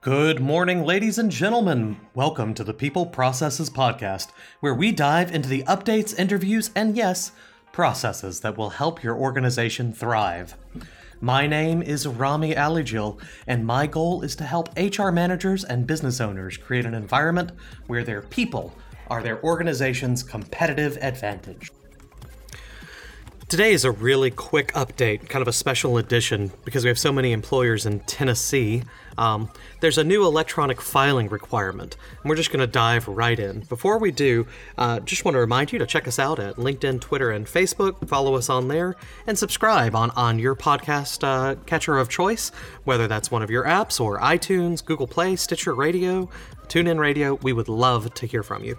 Good morning, ladies and gentlemen. Welcome to the People Processes Podcast, where we dive into the updates, interviews, and yes, processes that will help your organization thrive. My name is Rami Alijil, and my goal is to help HR managers and business owners create an environment where their people are their organization's competitive advantage. Today is a really quick update, kind of a special edition, because we have so many employers in Tennessee. Um, there's a new electronic filing requirement, and we're just going to dive right in. Before we do, uh, just want to remind you to check us out at LinkedIn, Twitter, and Facebook. Follow us on there, and subscribe on on your podcast uh, catcher of choice, whether that's one of your apps or iTunes, Google Play, Stitcher Radio, TuneIn Radio. We would love to hear from you.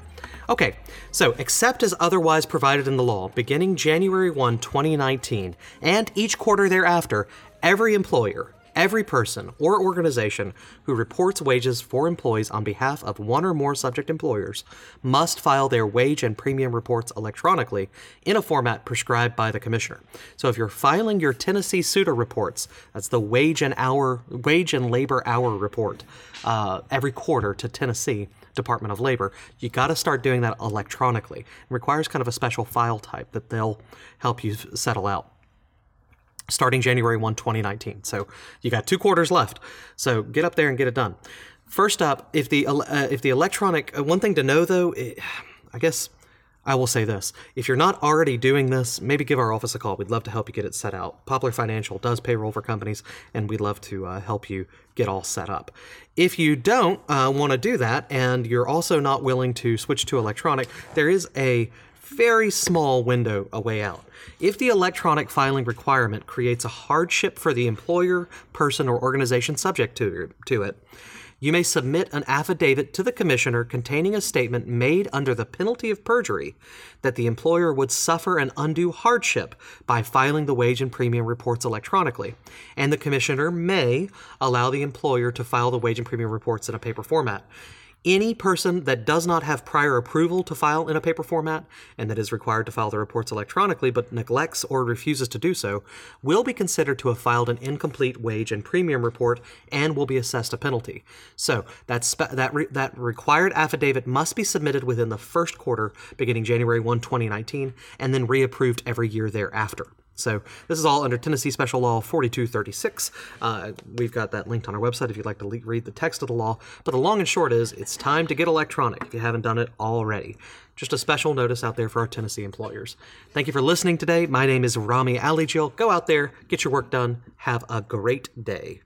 Okay, so except as otherwise provided in the law, beginning January 1, 2019, and each quarter thereafter, every employer, every person or organization who reports wages for employees on behalf of one or more subject employers must file their wage and premium reports electronically in a format prescribed by the commissioner. So if you're filing your Tennessee SUTA reports, that's the wage and hour wage and labor hour report uh, every quarter to Tennessee, Department of Labor, you got to start doing that electronically. It requires kind of a special file type that they'll help you settle out starting January 1, 2019. So you got two quarters left. So get up there and get it done. First up, if the uh, if the electronic uh, one thing to know though, it, I guess I will say this. If you're not already doing this, maybe give our office a call. We'd love to help you get it set out. Poplar Financial does payroll for companies, and we'd love to uh, help you get all set up. If you don't uh, want to do that, and you're also not willing to switch to electronic, there is a very small window a way out. If the electronic filing requirement creates a hardship for the employer, person, or organization subject to, to it, you may submit an affidavit to the commissioner containing a statement made under the penalty of perjury that the employer would suffer an undue hardship by filing the wage and premium reports electronically, and the commissioner may allow the employer to file the wage and premium reports in a paper format. Any person that does not have prior approval to file in a paper format and that is required to file the reports electronically but neglects or refuses to do so will be considered to have filed an incomplete wage and premium report and will be assessed a penalty. So that spe- that re- that required affidavit must be submitted within the first quarter beginning January 1, 2019 and then reapproved every year thereafter. So this is all under Tennessee Special Law 4236. Uh, we've got that linked on our website if you'd like to le- read the text of the law. But the long and short is it's time to get electronic if you haven't done it already. Just a special notice out there for our Tennessee employers. Thank you for listening today. My name is Rami Alijil. Go out there, get your work done. Have a great day.